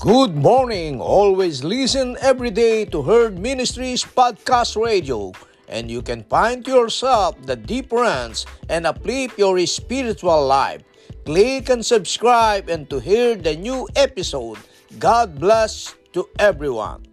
Good morning. Always listen every day to Herd Ministries Podcast Radio. And you can find yourself the difference and uplift your spiritual life. Click and subscribe and to hear the new episode. God bless to everyone.